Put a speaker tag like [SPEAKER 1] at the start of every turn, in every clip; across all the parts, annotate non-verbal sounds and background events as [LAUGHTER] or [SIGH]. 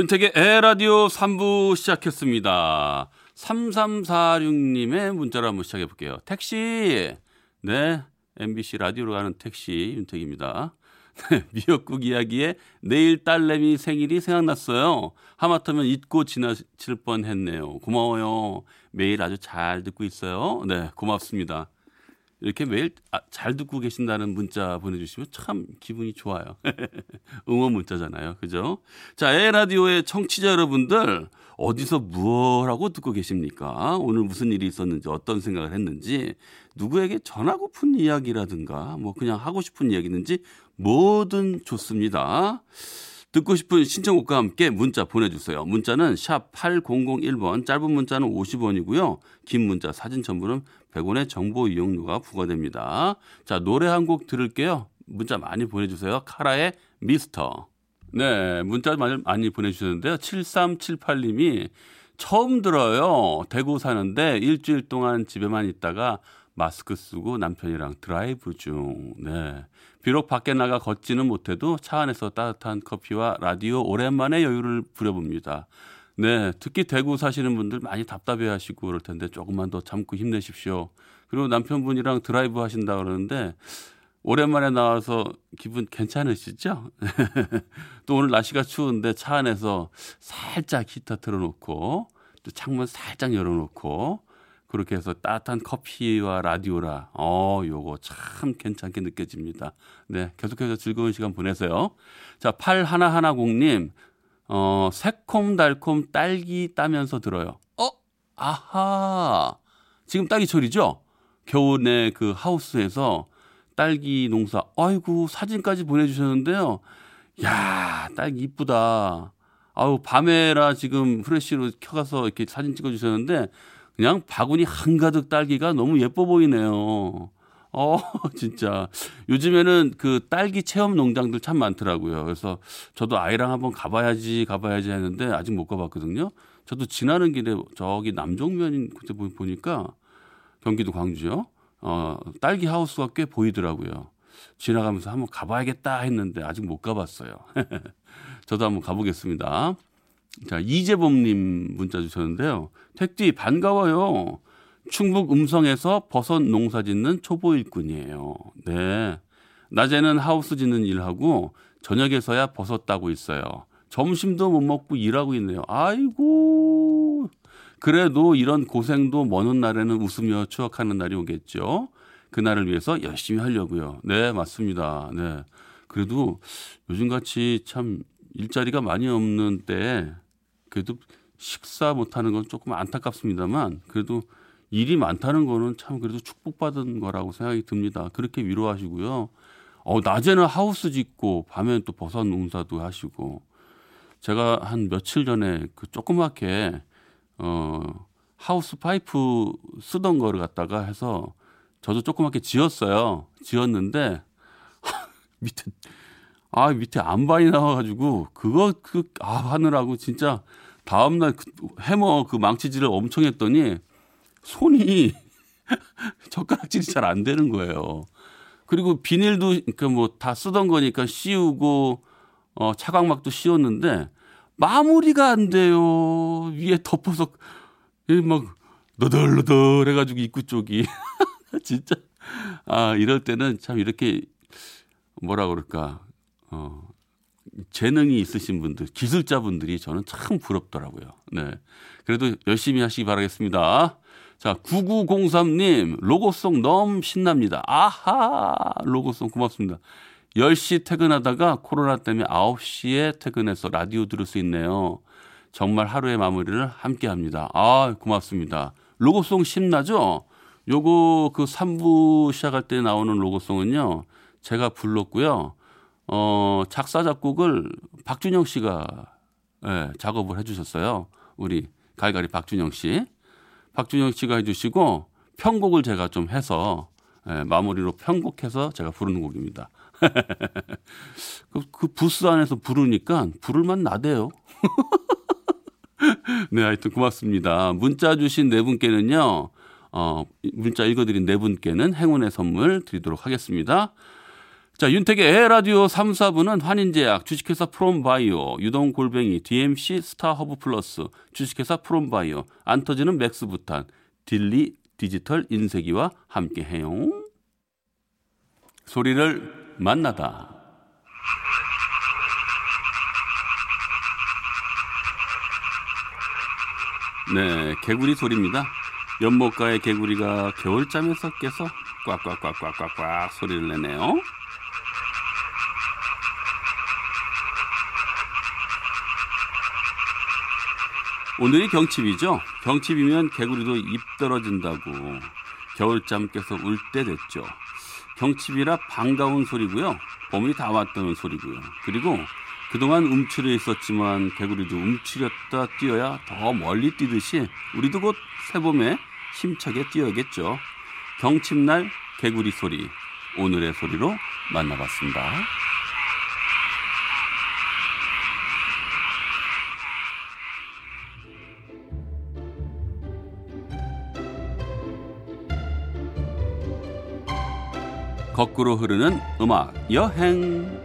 [SPEAKER 1] 윤택의 에라디오
[SPEAKER 2] 3부 시작했습니다. 3346님의 문자로 한번 시작해 볼게요. 택시. 네. MBC 라디오로 가는 택시 윤택입니다. [LAUGHS] 네, 미역국 이야기에 내일 딸내미 생일이 생각났어요. 하마터면 잊고 지나칠 뻔 했네요. 고마워요. 매일 아주 잘 듣고 있어요. 네, 고맙습니다. 이렇게 매일 아, 잘 듣고 계신다는 문자 보내주시면 참 기분이 좋아요. [LAUGHS] 응원 문자잖아요. 그죠? 자, 에라디오의 청취자 여러분들, 어디서 무엇 하고 듣고 계십니까? 오늘 무슨 일이 있었는지, 어떤 생각을 했는지, 누구에게 전하고픈 이야기라든가, 뭐 그냥 하고 싶은 이야기든지, 뭐든 좋습니다. 듣고 싶은 신청곡과 함께 문자 보내주세요. 문자는 샵 8001번, 짧은 문자는 50원이고요. 긴 문자, 사진 첨부는 100원의 정보 이용료가 부과됩니다. 자, 노래 한 곡 들을게요. 문자 많이 보내주세요. 카라의 미스터. 네, 문자 많이, 많이 보내주셨는데요. 7378님이 처음 들어요. 대구 사는데 일주일 동안 집에만 있다가 마스크 쓰고 남편이랑 드라이브 중. 네. 비록 밖에 나가 걷지는 못해도 차 안에서 따뜻한 커피와 라디오 오랜만에 여유를 부려봅니다. 네. 특히 대구 사시는 분들 많이 답답해 하시고 그럴 텐데 조금만 더 참고 힘내십시오. 그리고 남편분이랑 드라이브 하신다 그러는데 오랜만에 나와서 기분 괜찮으시죠? [LAUGHS] 또 오늘 날씨가 추운데 차 안에서 살짝 히터 틀어놓고 또 창문 살짝 열어놓고 그렇게 해서 따뜻한 커피와 라디오라 어 요거 참 괜찮게 느껴집니다. 네 계속해서 즐거운 시간 보내세요. 자 8110님 어 새콤달콤 딸기 따면서 들어요. 어 아하 지금 딸기철이죠? 겨울에 그 하우스에서 딸기 농사. 아이고, 사진까지 보내주셨는데요. 야 딸기 이쁘다. 아우, 밤에라 지금 프레쉬로 켜가서 이렇게 사진 찍어주셨는데, 그냥 바구니 한가득 딸기가 너무 예뻐 보이네요. 어, [LAUGHS] 진짜. 요즘에는 그 딸기 체험 농장들 참 많더라고요. 그래서 저도 아이랑 한번 가봐야지, 가봐야지 했는데 아직 못 가봤거든요. 저도 지나는 길에 저기 남종면 그때 보니까 경기도 광주요. 어, 딸기 하우스가 꽤 보이더라고요. 지나가면서 한번 가봐야겠다 했는데 아직 못 가봤어요. [LAUGHS] 저도 한번 가보겠습니다. 자, 이재범님 문자 주셨는데요. 택디 반가워요. 충북 음성에서 버섯 농사 짓는 초보 일꾼이에요. 네. 낮에는 하우스 짓는 일하고 저녁에서야 버섯 따고 있어요. 점심도 못 먹고 일하고 있네요. 아이고. 그래도 이런 고생도 먼 날에는 웃으며 추억하는 날이 오겠죠. 그날을 위해서 열심히 하려고요. 네, 맞습니다. 네. 그래도 요즘같이 참 일자리가 많이 없는 때 그래도 식사 못하는 건 조금 안타깝습니다만 그래도 일이 많다는 거는 참 그래도 축복받은 거라고 생각이 듭니다. 그렇게 위로하시고요. 어, 낮에는 하우스 짓고 밤에는 또 버섯 농사도 하시고 제가 한 며칠 전에 그 조그맣게 어, 하우스 파이프 쓰던 거를 갖다가 해서 저도 조그맣게 지었어요. 지었는데 [LAUGHS] 밑에 아 밑에 안반이 나와가지고 그거 그 아 하느라고 진짜 다음 날 그 해머 그 망치질을 엄청 했더니 손이 [LAUGHS] 젓가락질이 잘 안 되는 거예요. 그리고 비닐도 그러니까 뭐 다 쓰던 거니까 씌우고 어 차광막도 씌웠는데 마무리가 안 돼요. 위에 덮어서 막 너덜너덜 해가지고 입구 쪽이 [LAUGHS] 진짜 아 이럴 때는 참 이렇게 뭐라 그럴까 어 재능이 있으신 분들 기술자분들이 저는 참 부럽더라고요. 네 그래도 열심히 하시기 바라겠습니다. 자 9903님 로고송 너무 신납니다. 아하 로고송 고맙습니다. 10시 퇴근하다가 코로나 때문에 9시에 퇴근해서 라디오 들을 수 있네요. 정말 하루의 마무리를 함께 합니다. 아, 고맙습니다. 로고송 신나죠? 요거 그 3부 시작할 때 나오는 로고송은요. 제가 불렀고요. 어, 작사 작곡을 박준영 씨가 예, 작업을 해 주셨어요. 우리 갈갈이 박준영 씨. 박준영 씨가 해 주시고 편곡을 제가 좀 해서 예, 마무리로 편곡해서 제가 부르는 곡입니다. [LAUGHS] 그, 그 부스 안에서 부르니까 부를만 나대요. [LAUGHS] 네, 하여튼 고맙습니다. 문자 주신 네 분께는요, 어, 문자 읽어드린 네 분께는 행운의 선물 드리도록 하겠습니다. 자, 윤택의 에헤라디오 3, 4부는 환인제약, 주식회사 프롬바이오, 유동골뱅이, DMC 스타허브 플러스, 주식회사 프롬바이오, 안 터지는 맥스부탄, 딜리 디지털 인쇄기와 함께해요. 소리를 만나다. 네, 개구리 소리입니다. 연못가의 개구리가 겨울잠에서 깨서 꽉꽉꽉꽉꽉꽉 소리를 내네요. 오늘이 경칩이죠. 경칩이면 개구리도 입 떨어진다고 겨울잠 깨서 울 때 됐죠. 경칩이라 반가운 소리고요. 봄이 다 왔다는 소리고요. 그리고 그동안 움츠려 있었지만 개구리도 움츠렸다 뛰어야 더 멀리 뛰듯이 우리도 곧 새봄에 힘차게 뛰어야겠죠. 경칩날 개구리 소리 오늘의 소리로 만나봤습니다. 거꾸로 흐르는 음악 여행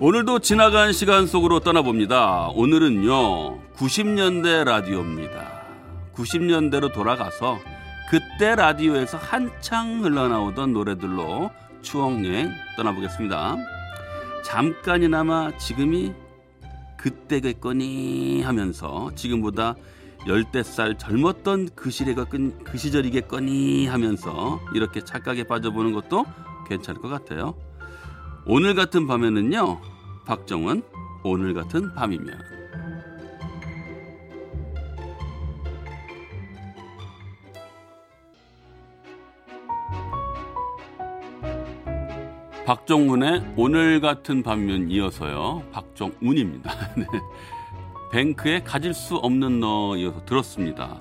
[SPEAKER 2] 오늘도 지나간 시간 속으로 떠나봅니다. 오늘은요 90년대 라디오입니다. 90년대로 돌아가서 그때 라디오에서 한창 흘러나오던 노래들로 추억여행 떠나보겠습니다. 잠깐이나마 지금이 그때겠거니 하면서 지금보다 열대 살 젊었던 그 시대가 끈, 그 시절이겠거니 하면서 이렇게 착각에 빠져보는 것도 괜찮을 것 같아요. 오늘 같은 밤에는요, 박정은 오늘 같은 밤이면 박정훈의 오늘 같은 밤이면 이어서요, 박정훈입니다. [LAUGHS] 네. 뱅크의 가질 수 없는 너 이어서 들었습니다.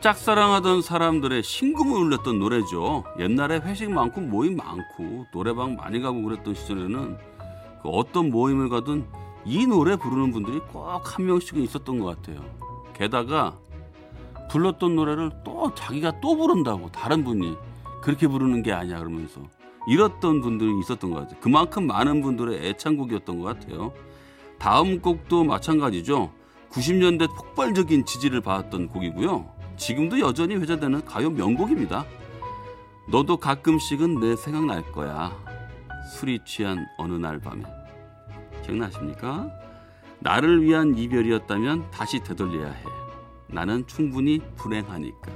[SPEAKER 2] 짝사랑하던 사람들의 심금을 울렸던 노래죠. 옛날에 회식 많고 모임 많고 노래방 많이 가고 그랬던 시절에는 그 어떤 모임을 가든 이 노래 부르는 분들이 꼭 한 명씩은 있었던 것 같아요. 게다가 불렀던 노래를 또 자기가 또 부른다고 다른 분이 그렇게 부르는 게 아니야 그러면서 이랬던 분들이 있었던 것 같아요. 그만큼 많은 분들의 애창곡이었던 것 같아요. 다음 곡도 마찬가지죠. 90년대 폭발적인 지지를 받았던 곡이고요. 지금도 여전히 회자되는 가요 명곡입니다. 너도 가끔씩은 내 생각날 거야. 술이 취한 어느 날 밤에. 기억나십니까? 나를 위한 이별이었다면 다시 되돌려야 해. 나는 충분히 불행하니까.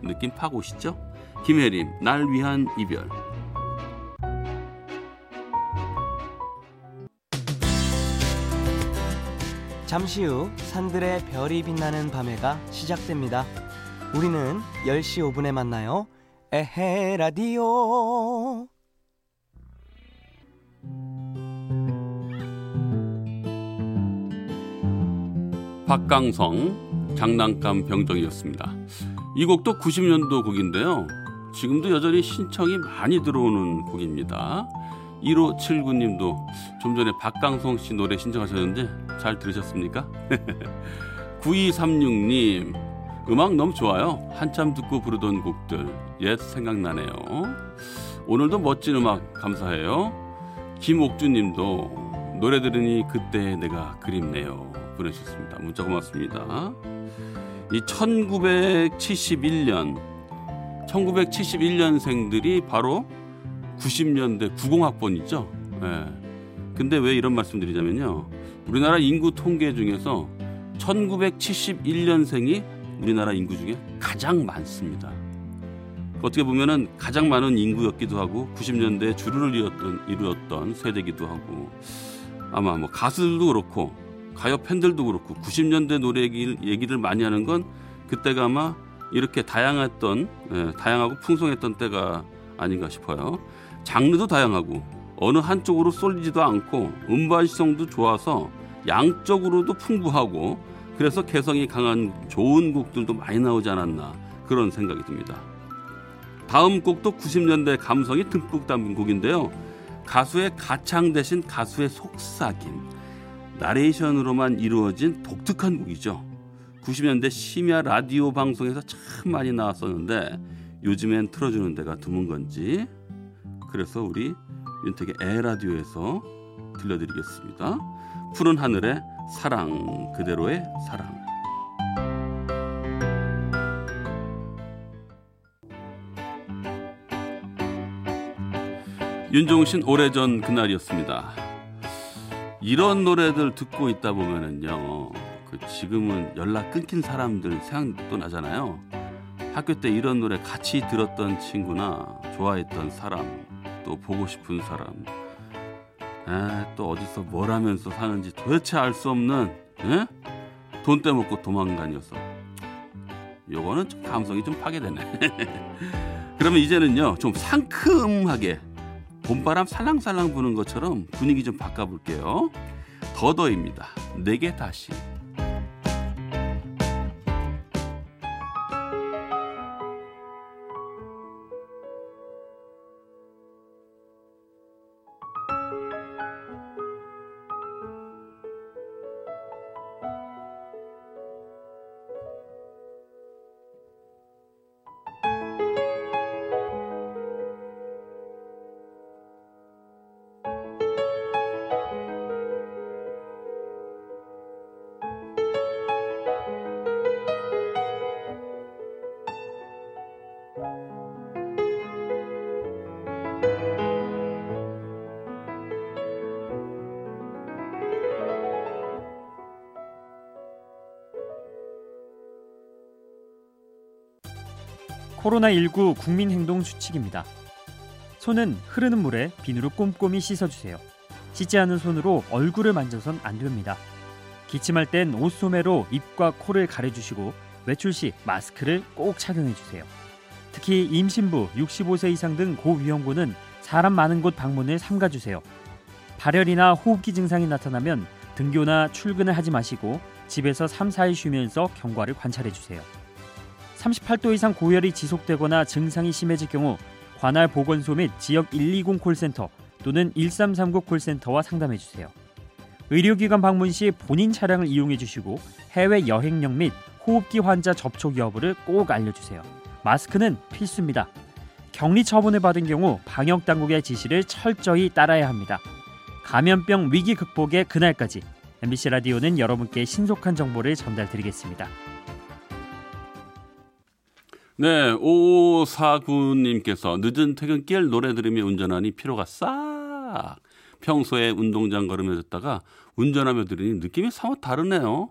[SPEAKER 2] 느낌 파고시죠? 김혜림, 날 위한 이별.
[SPEAKER 3] 잠시 후 산들의 별이 빛나는 밤에가 시작됩니다. 우리는 10시 5분에 만나요. 에헤 라디오.
[SPEAKER 2] 박강성 장난감 병정이었습니다. 이 곡도 90년도 곡인데요. 지금도 여전히 신청이 많이 들어오는 곡입니다. 1579님도 좀 전에 박강성 씨 노래 신청하셨는데 잘 들으셨습니까? [LAUGHS] 9236님 음악 너무 좋아요. 한참 듣고 부르던 곡들 옛 생각나네요. 오늘도 멋진 음악 감사해요. 김옥주님도 노래 들으니 그때 내가 그립네요. 보내주셨습니다. 문자 고맙습니다. 이 1971년 1971년생들이 바로 90년대 90학번이죠. 예. 근데 왜 이런 말씀 드리자면요. 우리나라 인구 통계 중에서 1971년생이 우리나라 인구 중에 가장 많습니다. 어떻게 보면은 가장 많은 인구였기도 하고 90년대에 주류를 이뤘던, 이루었던 세대기도 하고 아마 뭐 가수들도 그렇고 가요 팬들도 그렇고 90년대 노래 얘기를, 얘기를 많이 하는 건 그때가 아마 이렇게 다양했던 예, 다양하고 풍성했던 때가 아닌가 싶어요. 장르도 다양하고 어느 한쪽으로 쏠리지도 않고 음반시성도 좋아서 양적으로도 풍부하고 그래서 개성이 강한 좋은 곡들도 많이 나오지 않았나 그런 생각이 듭니다. 다음 곡도 90년대 감성이 듬뿍 담긴 곡인데요. 가수의 가창 대신 가수의 속삭임, 나레이션으로만 이루어진 독특한 곡이죠. 90년대 심야 라디오 방송에서 참 많이 나왔었는데 요즘엔 틀어주는 데가 드문 건지 그래서 우리 윤택의 에라디오에서 들려드리겠습니다. 푸른 하늘의 사랑 그대로의 사랑 윤종신 오래전 그날이었습니다. 이런 노래들 듣고 있다 보면은요, 그 지금은 연락 끊긴 사람들 생각도 나잖아요. 학교 때 이런 노래 같이 들었던 친구나 좋아했던 사람, 또 보고 싶은 사람, 에, 또 어디서 뭘 하면서 사는지 도대체 알 수 없는 에? 돈 떼먹고 도망간 녀석. 요거는 좀 감성이 좀 파괴되네. [LAUGHS] 그러면 이제는요 좀 상큼하게 봄바람 살랑살랑 부는 것처럼 분위기 좀 바꿔볼게요. 더더입니다. 내게 다시.
[SPEAKER 4] 코로나19 국민행동수칙입니다. 손은 흐르는 물에 비누로 꼼꼼히 씻어주세요. 씻지 않은 손으로 얼굴을 만져선 안 됩니다. 기침할 땐 옷소매로 입과 코를 가려주시고 외출 시 마스크를 꼭 착용해주세요. 특히 임신부, 65세 이상 등 고위험군은 사람 많은 곳 방문을 삼가주세요. 발열이나 호흡기 증상이 나타나면 등교나 출근을 하지 마시고 집에서 3, 4일 쉬면서 경과를 관찰해주세요. 38도 이상 고열이 지속되거나 증상이 심해질 경우 관할 보건소 및 지역 120 콜센터 또는 1339 콜센터와 상담해 주세요. 의료기관 방문 시 본인 차량을 이용해 주시고 해외 여행령 및 호흡기 환자 접촉 여부를 꼭 알려주세요. 마스크는 필수입니다. 격리 처분을 받은 경우 방역 당국의 지시를 철저히 따라야 합니다. 감염병 위기 극복의 그날까지 MBC 라디오는 여러분께 신속한 정보를 전달드리겠습니다.
[SPEAKER 2] 네, 5549님께서 늦은 퇴근길 노래 들으며 운전하니 피로가 싹. 평소에 운동장 걸으며 듣다가 운전하며 들으니 느낌이 사뭇 다르네요.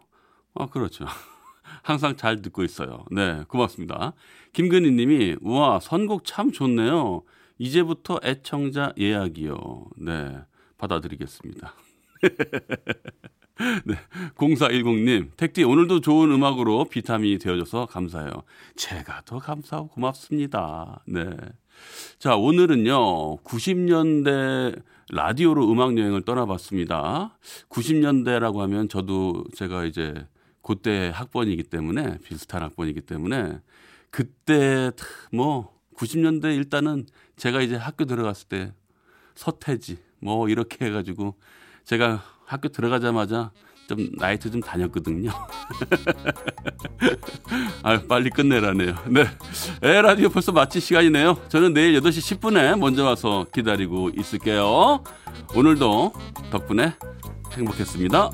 [SPEAKER 2] 아, 그렇죠. [LAUGHS] 항상 잘 듣고 있어요. 네, 고맙습니다. 김근희 님이, 우와, 선곡 참 좋네요. 이제부터 애청자 예약이요. 네, 받아드리겠습니다. 네, 0410님, 택디 오늘도 좋은 음악으로 비타민이 되어줘서 감사해요. 제가 더 감사하고 고맙습니다. 네. 자, 오늘은요, 90년대 라디오로 음악 여행을 떠나봤습니다. 90년대라고 하면 저도 제가 이제 그때 학번이기 때문에, 비슷한 학번이기 때문에, 그때 뭐, 90년대 일단은 제가 이제 학교 들어갔을 때 서태지, 뭐, 이렇게 해가지고 제가 학교 들어가자마자 좀 나이트 좀 다녔거든요. [LAUGHS] 아 빨리 끝내라네요. 네. 에 라디오 벌써 마칠 시간이네요. 저는 내일 8시 10분에 먼저 와서 기다리고 있을게요. 오늘도 덕분에 행복했습니다.